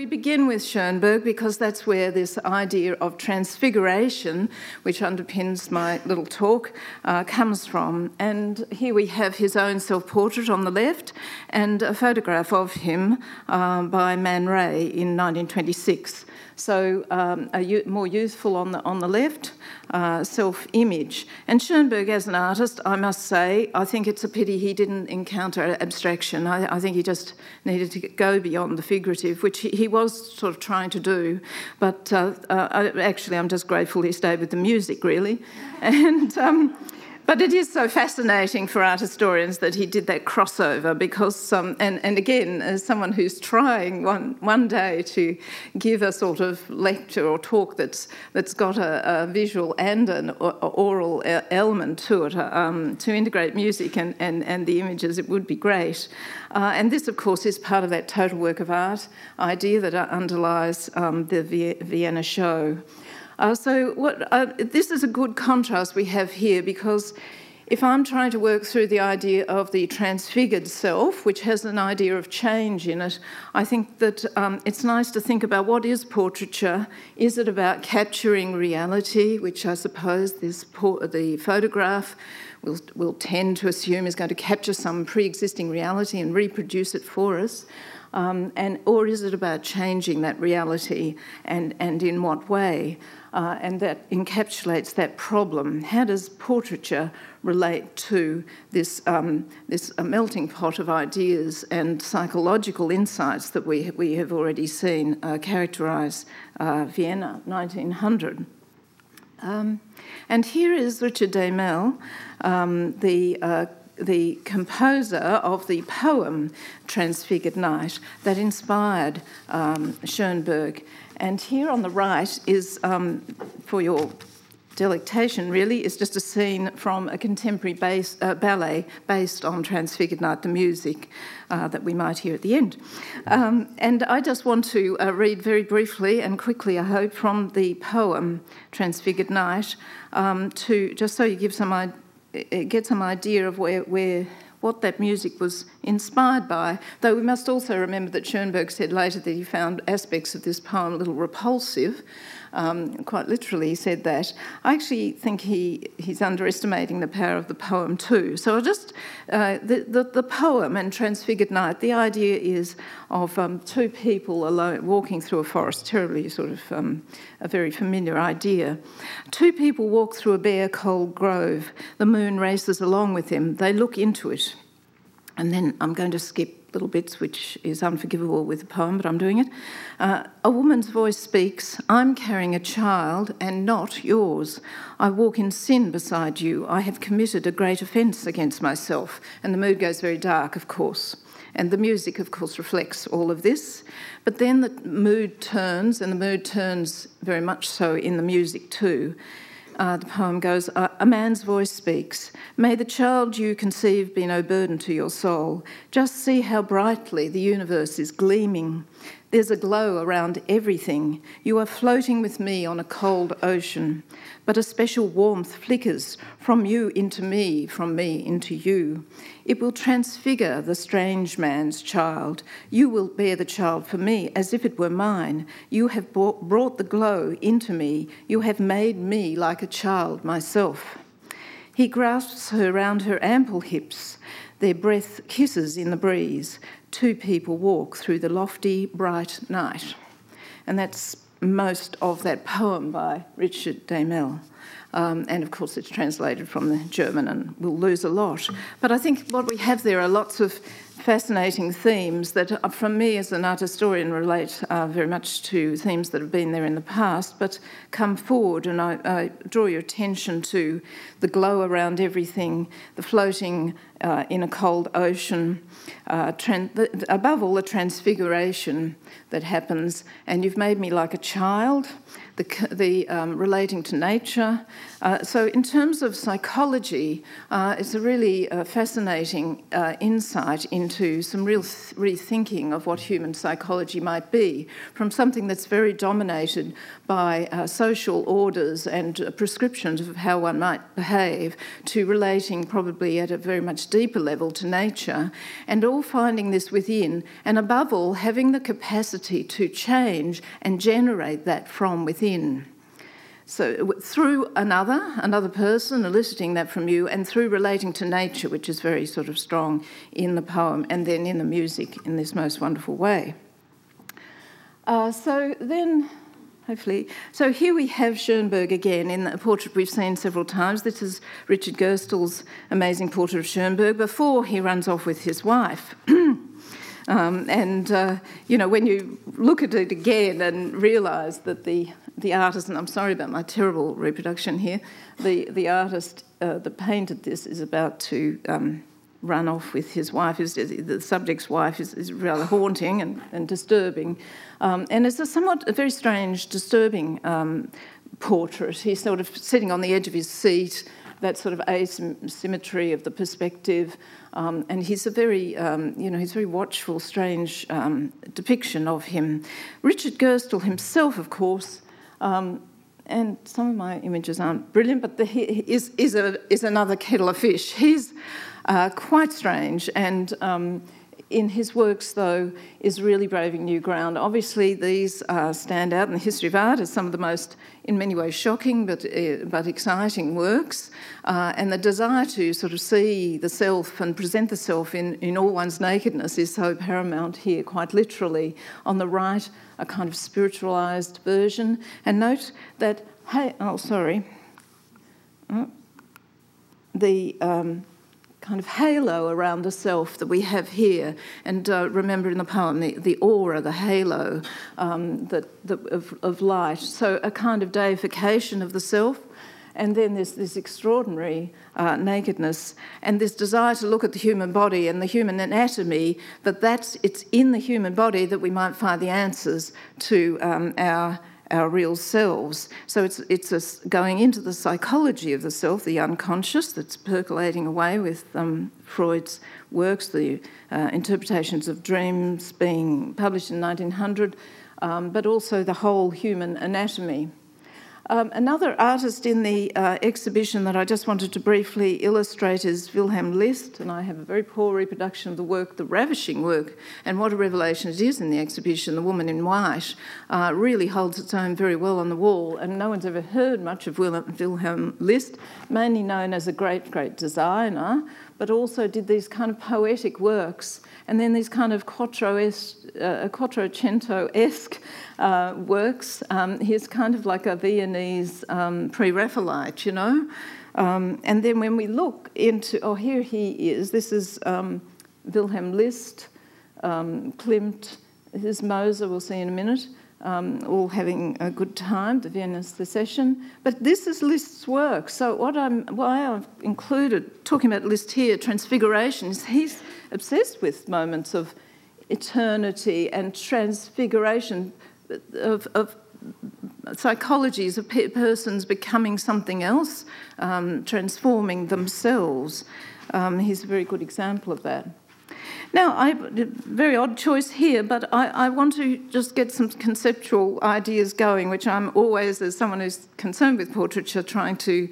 We begin with Schoenberg because that's where this idea of transfiguration, which underpins my little talk, uh, comes from. And here we have his own self portrait on the left and a photograph of him uh, by Man Ray in 1926. So um, a more youthful on the on the left, uh, self-image. And Schoenberg, as an artist, I must say, I think it's a pity he didn't encounter abstraction. I, I think he just needed to go beyond the figurative, which he, he was sort of trying to do. But uh, uh, actually, I'm just grateful he stayed with the music, really. And um, but it is so fascinating for art historians that he did that crossover because, um, and, and again, as someone who's trying one, one day to give a sort of lecture or talk that's, that's got a, a visual and an oral element to it, um, to integrate music and, and, and the images, it would be great. Uh, and this, of course, is part of that total work of art idea that underlies um, the Vienna show. Uh, so what, uh, this is a good contrast we have here because if I'm trying to work through the idea of the transfigured self, which has an idea of change in it, I think that um, it's nice to think about what is portraiture. Is it about capturing reality, which I suppose this the photograph will, will tend to assume is going to capture some pre-existing reality and reproduce it for us? Um, and or is it about changing that reality, and and in what way? uh, and that encapsulates that problem. How does portraiture relate to this, um, this uh, melting pot of ideas and psychological insights that we, we have already seen uh, characterise uh, Vienna 1900? Um, and here is Richard Dehmel, um, the uh, the composer of the poem Transfigured Night that inspired um, Schoenberg. And here on the right is, um, for your delectation, really, is just a scene from a contemporary base, uh, ballet based on Transfigured Night, the music uh, that we might hear at the end. Um, and I just want to uh, read very briefly and quickly, I hope, from the poem Transfigured Night, um, to just so you give some, get some idea of where, where what that music was inspired by, though we must also remember that Schoenberg said later that he found aspects of this poem a little repulsive um, quite literally said that. I actually think he, he's underestimating the power of the poem too. So I'll just, uh, the, the, the, poem and Transfigured Night, the idea is of um, two people alone walking through a forest, terribly sort of um, a very familiar idea. Two people walk through a bare, cold grove. The moon races along with them. They look into it. And then I'm going to skip little bits, which is unforgivable with a poem, but I'm doing it. Uh, a woman's voice speaks I'm carrying a child and not yours. I walk in sin beside you. I have committed a great offence against myself. And the mood goes very dark, of course. And the music, of course, reflects all of this. But then the mood turns, and the mood turns very much so in the music too uh, the poem goes A man's voice speaks. May the child you conceive be no burden to your soul. Just see how brightly the universe is gleaming. There's a glow around everything. You are floating with me on a cold ocean, but a special warmth flickers from you into me, from me into you. It will transfigure the strange man's child. You will bear the child for me as if it were mine. You have brought the glow into me. You have made me like a child myself. He grasps her round her ample hips. Their breath kisses in the breeze two people walk through the lofty, bright night. And that's most of that poem by Richard Dehmel. Um, and of course, it's translated from the German and we'll lose a lot. But I think what we have there are lots of fascinating themes that, uh, from me as an art historian, relate uh, very much to themes that have been there in the past, but come forward. And I, I draw your attention to the glow around everything, the floating uh, in a cold ocean, uh, tran- the, above all, the transfiguration that happens. And you've made me like a child the, the um, relating to nature. Uh, so, in terms of psychology, uh, it's a really uh, fascinating uh, insight into some real rethinking of what human psychology might be from something that's very dominated by uh, social orders and uh, prescriptions of how one might behave to relating probably at a very much deeper level to nature and all finding this within and above all having the capacity to change and generate that from within. So, through another, another person eliciting that from you, and through relating to nature, which is very sort of strong in the poem and then in the music in this most wonderful way. Uh, so, then, hopefully, so here we have Schoenberg again in a portrait we've seen several times. This is Richard Gerstl's amazing portrait of Schoenberg before he runs off with his wife. Um, and, uh, you know, when you look at it again and realise that the the artist, and I'm sorry about my terrible reproduction here, the, the artist uh, that painted this is about to um, run off with his wife. His, the subject's wife is, is rather haunting and, and disturbing. Um, and it's a somewhat a very strange, disturbing um, portrait. He's sort of sitting on the edge of his seat, that sort of asymmetry of the perspective. Um, and he's a very, um, you know, he's a very watchful, strange um, depiction of him. Richard Gerstl himself, of course, um, and some of my images aren't brilliant, but the, he is, is, a, is another kettle of fish. He's uh, quite strange, and um, in his works, though, is really braving new ground. Obviously, these uh, stand out in the history of art as some of the most, in many ways, shocking but, uh, but exciting works. Uh, and the desire to sort of see the self and present the self in, in all one's nakedness is so paramount here, quite literally. On the right, a kind of spiritualized version. And note that, hey, oh, sorry, oh, the um, kind of halo around the self that we have here. And uh, remember in the poem, the, the aura, the halo um, that, of, of light. So a kind of deification of the self. And then there's this extraordinary uh, nakedness and this desire to look at the human body and the human anatomy, that that's, it's in the human body that we might find the answers to um, our, our real selves. So it's, it's a, going into the psychology of the self, the unconscious that's percolating away with um, Freud's works, the uh, interpretations of dreams being published in 1900, um, but also the whole human anatomy. Um, another artist in the uh, exhibition that I just wanted to briefly illustrate is Wilhelm List, and I have a very poor reproduction of the work, the ravishing work, and what a revelation it is in the exhibition. The Woman in White uh, really holds its own very well on the wall, and no one's ever heard much of Wilhelm List, mainly known as a great, great designer, but also did these kind of poetic works and then these kind of uh, Quattrocento-esque uh, works. Um, he's kind of like a Viennese um, pre-Raphaelite, you know. Um, and then when we look into, oh, here he is. This is um, Wilhelm List, um, Klimt, this is Moser, we'll see in a minute. Um, all having a good time, the Vienna secession. But this is List's work. So what I'm, why I've included talking about List here, transfiguration, is he's obsessed with moments of eternity and transfiguration of, of psychologies of persons becoming something else, um, transforming themselves. Um, he's a very good example of that. Now, I, very odd choice here, but I, I, want to just get some conceptual ideas going, which I'm always, as someone who's concerned with portraiture, trying to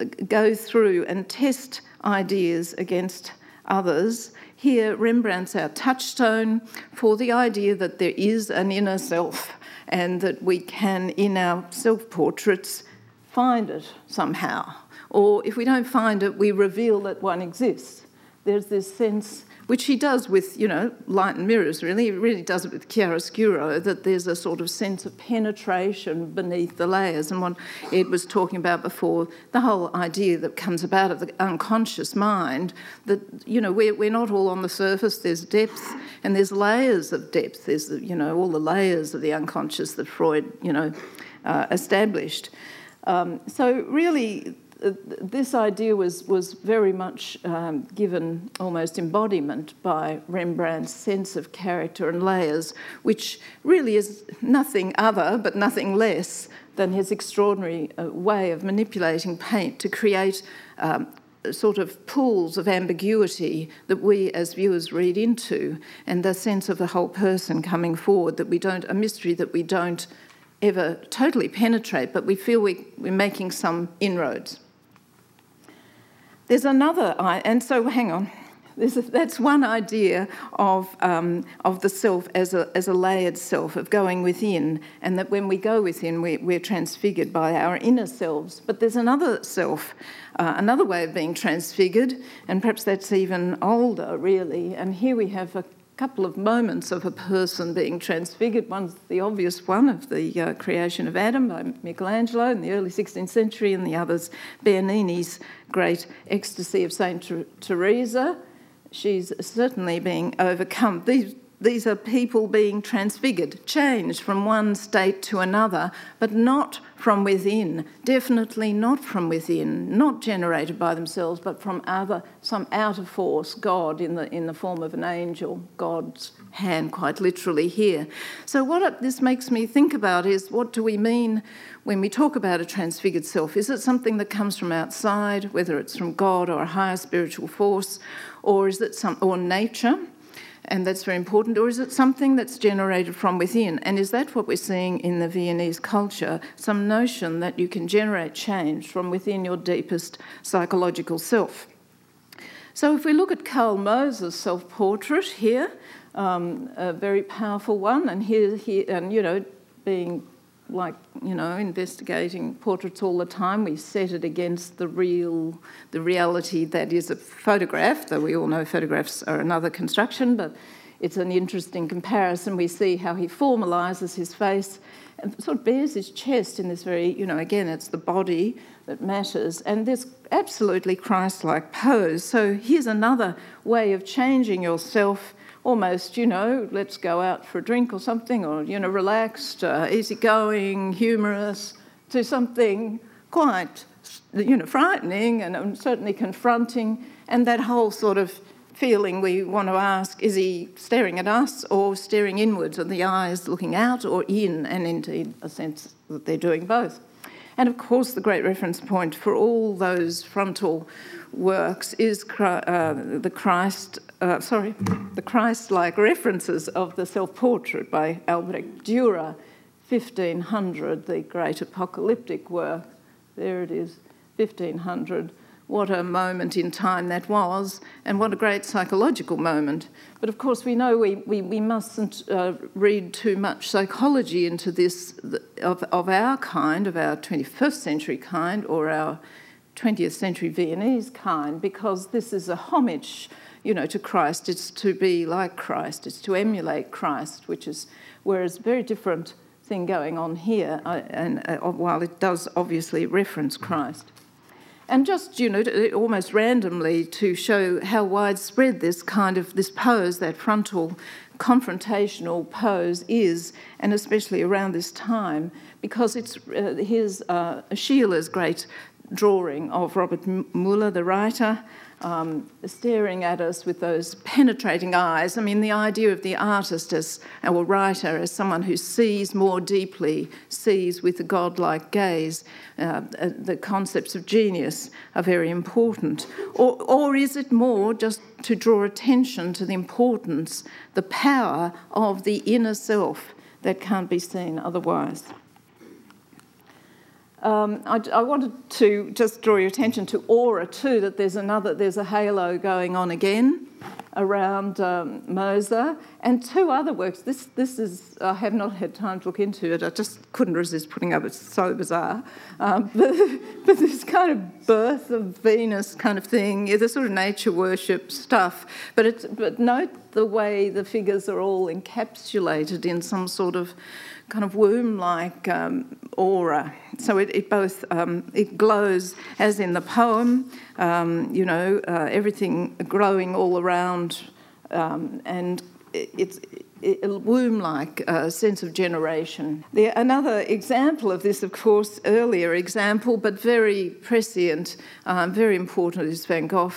uh, go through and test ideas against others. Here, Rembrandt's our touchstone for the idea that there is an inner self and that we can, in our self portraits, find it somehow. Or if we don't find it, we reveal that one exists. There's this sense which he does with, you know, light and mirrors, really. He really does it with chiaroscuro, that there's a sort of sense of penetration beneath the layers. And what Ed was talking about before, the whole idea that comes about of the unconscious mind, that, you know, we're, we're not all on the surface, there's depth and there's layers of depth. There's, you know, all the layers of the unconscious that Freud, you know, uh, established. Um, so really, this idea was, was very much um, given almost embodiment by Rembrandt's sense of character and layers, which really is nothing other but nothing less than his extraordinary uh, way of manipulating paint to create um, sort of pools of ambiguity that we as viewers read into, and the sense of the whole person coming forward that we don't, a mystery that we don't ever totally penetrate, but we feel we, we're making some inroads. There's another, and so hang on. A, that's one idea of, um, of the self as a, as a layered self, of going within, and that when we go within, we, we're transfigured by our inner selves. But there's another self, uh, another way of being transfigured, and perhaps that's even older, really. And here we have a couple of moments of a person being transfigured. One's the obvious one of the uh, creation of Adam by Michelangelo in the early 16th century, and the other's Bernini's great ecstasy of Saint Teresa. She's certainly being overcome. These these are people being transfigured, changed from one state to another, but not from within, definitely not from within, not generated by themselves, but from other, some outer force, God in the, in the form of an angel, God's hand, quite literally here. So, what this makes me think about is what do we mean when we talk about a transfigured self? Is it something that comes from outside, whether it's from God or a higher spiritual force, or is it some, or nature? And that's very important, or is it something that's generated from within? And is that what we're seeing in the Viennese culture? Some notion that you can generate change from within your deepest psychological self. So, if we look at Carl Moser's self portrait here, um, a very powerful one, and here, here, and you know, being like you know investigating portraits all the time. We set it against the real the reality that is a photograph though we all know photographs are another construction but it's an interesting comparison. We see how he formalizes his face and sort of bares his chest in this very you know again it's the body that matters. And this absolutely christ-like pose. So here's another way of changing yourself almost, you know, let's go out for a drink or something, or, you know, relaxed, uh, easygoing, humorous, to something quite, you know, frightening and certainly confronting. And that whole sort of feeling we want to ask is he staring at us or staring inwards, and the eyes looking out or in, and indeed a sense that they're doing both. And of course, the great reference point for all those frontal works is uh, the Christ, uh, sorry, the Christ-like references of the self-portrait by Albrecht Dürer, 1500, the great apocalyptic work. There it is, 1500. What a moment in time that was, and what a great psychological moment. But of course, we know we, we, we mustn't uh, read too much psychology into this of, of our kind, of our 21st century kind, or our 20th century Viennese kind because this is a homage, you know, to Christ. It's to be like Christ. It's to emulate Christ, which is whereas a very different thing going on here. Uh, and uh, while it does obviously reference Christ. And just, you know, almost randomly to show how widespread this kind of this pose, that frontal confrontational pose is, and especially around this time, because it's uh, his uh, Schiele's great drawing of Robert Muller, the writer, um, staring at us with those penetrating eyes. I mean, the idea of the artist as or writer as someone who sees more deeply, sees with a godlike gaze. Uh, uh, the concepts of genius are very important. Or, or is it more just to draw attention to the importance, the power of the inner self that can't be seen otherwise? Um, I, I, wanted to just draw your attention to aura too. That there's another, there's a halo going on again around um, Moser, and two other works. This, this is I have not had time to look into it. I just couldn't resist putting up. It's so bizarre, um, but, but, this kind of birth of Venus kind of thing, yeah, the sort of nature worship stuff. But it's but note the way the figures are all encapsulated in some sort of kind of womb-like um, aura. So it, it both um, it glows as in the poem, um, you know, uh, everything glowing all around, um, and it, it's a womb-like uh, sense of generation. The, another example of this, of course, earlier example, but very prescient, um, very important, is Van Gogh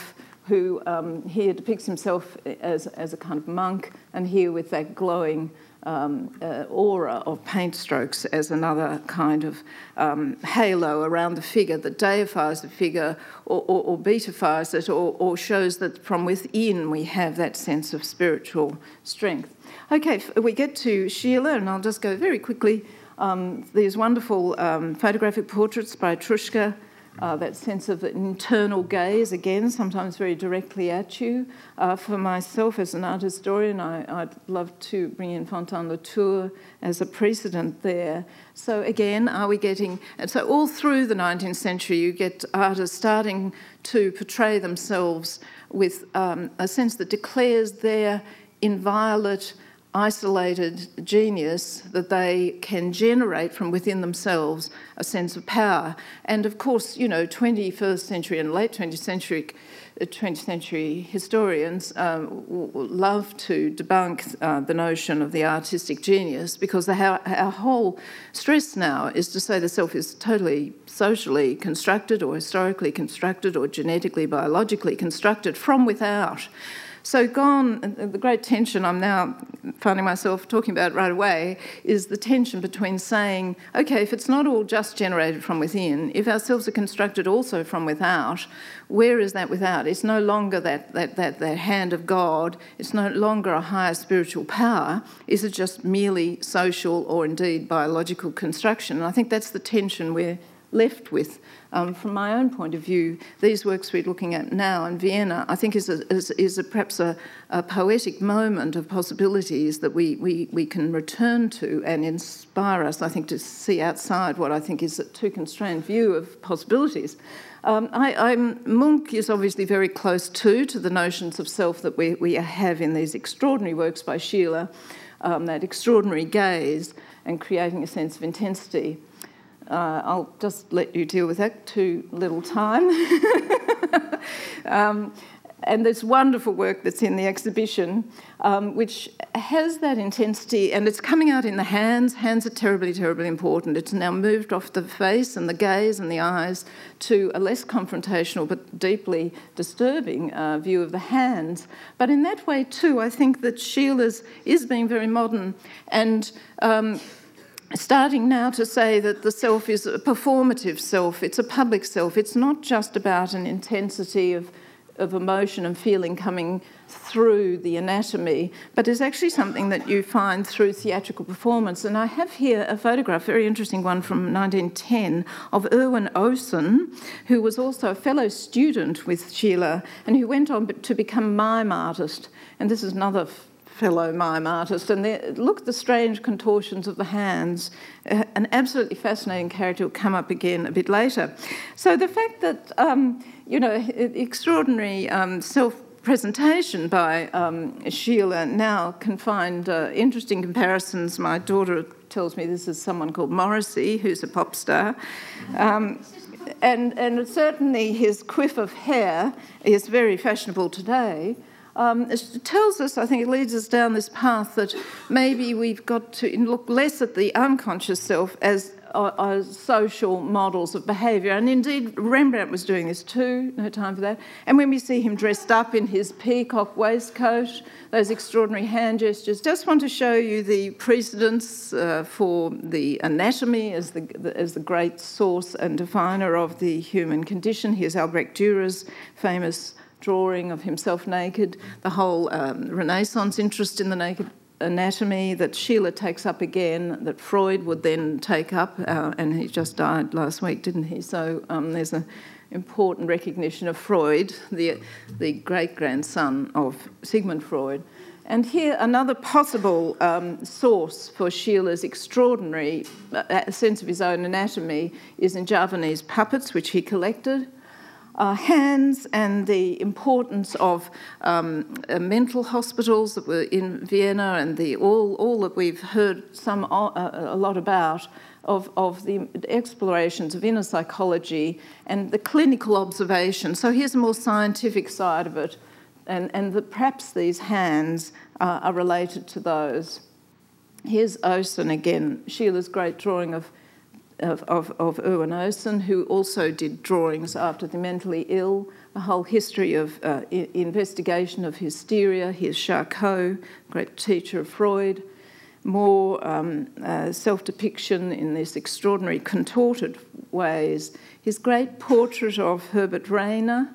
who um, here depicts himself as, as a kind of monk, and here with that glowing um, uh, aura of paint strokes as another kind of um, halo around the figure that deifies the figure or, or, or beatifies it or, or, shows that from within we have that sense of spiritual strength. Okay, we get to Schiele, and I'll just go very quickly. Um, these wonderful um, photographic portraits by Trčka uh, that sense of internal gaze, again, sometimes very directly at you. Uh, for myself, as an art historian, I, would love to bring in Fantin-Latour as a precedent there. So, again, are we getting. And so, all through the 19th century, you get artists starting to portray themselves with um, a sense that declares their inviolate isolated genius that they can generate from within themselves a sense of power. And of course, you know, 21st century and late 20th century 20th uh, century historians um, love to debunk uh, the notion of the artistic genius because our, our whole stress now is to say the self is totally socially constructed or historically constructed or genetically, biologically constructed from without. So, gone, uh, uh, the great tension I'm now finding myself talking about right away is the tension between saying, okay, if it's not all just generated from within, if ourselves are constructed also from without, where is that without? It's no longer that, that, that, that hand of God, it's no longer a higher spiritual power. Is it just merely social or indeed biological construction? And I think that's the tension we're left with. Um, from my own point of view, these works we're looking at now in Vienna, I think, is, a, is, is a, perhaps a, a, poetic moment of possibilities that we, we, we can return to and inspire us, I think, to see outside what I think is a too constrained view of possibilities. Um, I, Munch is obviously very close too to the notions of self that we, we have in these extraordinary works by Schiele, um, that extraordinary gaze and creating a sense of intensity. Uh, I'll just let you deal with that. Too little time. um, and there's wonderful work that's in the exhibition, um, which has that intensity, and it's coming out in the hands. Hands are terribly, terribly important. It's now moved off the face and the gaze and the eyes to a less confrontational but deeply disturbing uh, view of the hands. But in that way, too, I think that Schiele's is being very modern and um, starting now to say that the self is a performative self, it's a public self. It's not just about an intensity of, of emotion and feeling coming through the anatomy, but is actually something that you find through theatrical performance. And I have here a photograph, very interesting one from 1910, of Erwin Osen, who was also a fellow student with Schiele and who went on to become mime artist. And this is another fellow mime artist. And look at the strange contortions of the hands. Uh, an absolutely fascinating character will come up again a bit later. So the fact that, um, you know, extraordinary um, self presentation by um, Schiele now can find uh, interesting comparisons. My daughter tells me this is someone called Morrissey, who's a pop star. Um, and, and certainly his quiff of hair is very fashionable today um, it tells us, I think it leads us down this path that maybe we've got to look less at the unconscious self as uh, social models of behaviour. And indeed, Rembrandt was doing this too, no time for that. And when we see him dressed up in his peacock waistcoat, those extraordinary hand gestures, just want to show you the precedents uh, for the anatomy as the, the, as the great source and definer of the human condition. Here's Albrecht Dürer's famous drawing of himself naked, the whole um, Renaissance interest in the naked anatomy that Schiele takes up again, that Freud would then take up, uh, and he just died last week, didn't he? So um, there's an important recognition of Freud, the, the great grandson of Sigmund Freud. And here, another possible um, source for Schiele's extraordinary uh, sense of his own anatomy is in Javanese puppets, which he collected uh, hands and the importance of um, uh, mental hospitals that were in Vienna and the all, all that we've heard some uh, a lot about of, of the explorations of inner psychology and the clinical observation. So here's a more scientific side of it, and, and perhaps these hands uh, are related to those. Here's Osen again, Schiele's great drawing of of, of, of Erwin Osen, who also did drawings after the mentally ill, a whole history of uh, investigation of hysteria. Here's Charcot, great teacher of Freud. more um, uh, self depiction in this extraordinary contorted ways. His great portrait of Herbert Rainer,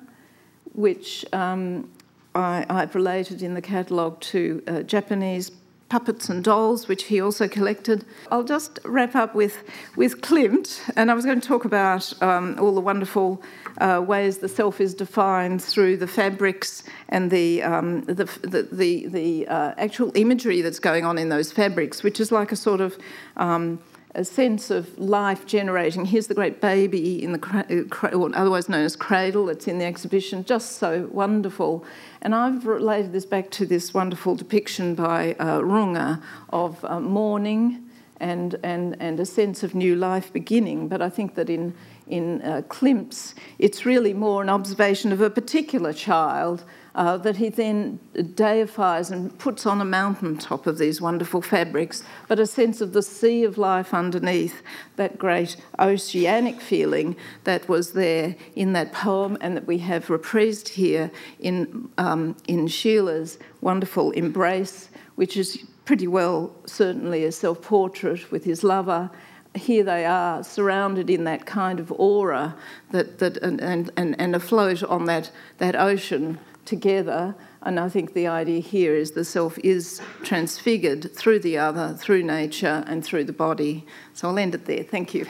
which um, I, have related in the catalogue to uh, Japanese puppets and dolls, which he also collected. I'll just wrap up with, with Klimt, and I was going to talk about um, all the wonderful uh, ways the self is defined through the fabrics and the, um, the, the, the, the uh, actual imagery that's going on in those fabrics, which is like a sort of um, a sense of life generating. Here's the great baby in the otherwise known as cradle that's in the exhibition, just so wonderful. And I've related this back to this wonderful depiction by uh, Runge of uh, mourning and, and, and a sense of new life beginning. But I think that in in uh, Klimt's, it's really more an observation of a particular child uh, that he then deifies and puts on a mountaintop of these wonderful fabrics, but a sense of the sea of life underneath, that great oceanic feeling that was there in that poem and that we have reprised here in, um, in Schiele's wonderful Embrace, which is pretty well certainly a self portrait with his lover. Here they are surrounded in that kind of aura that, that and, and, and afloat on that, that ocean together. And I think the idea here is the self is transfigured through the other, through nature, and through the body. So I'll end it there. Thank you.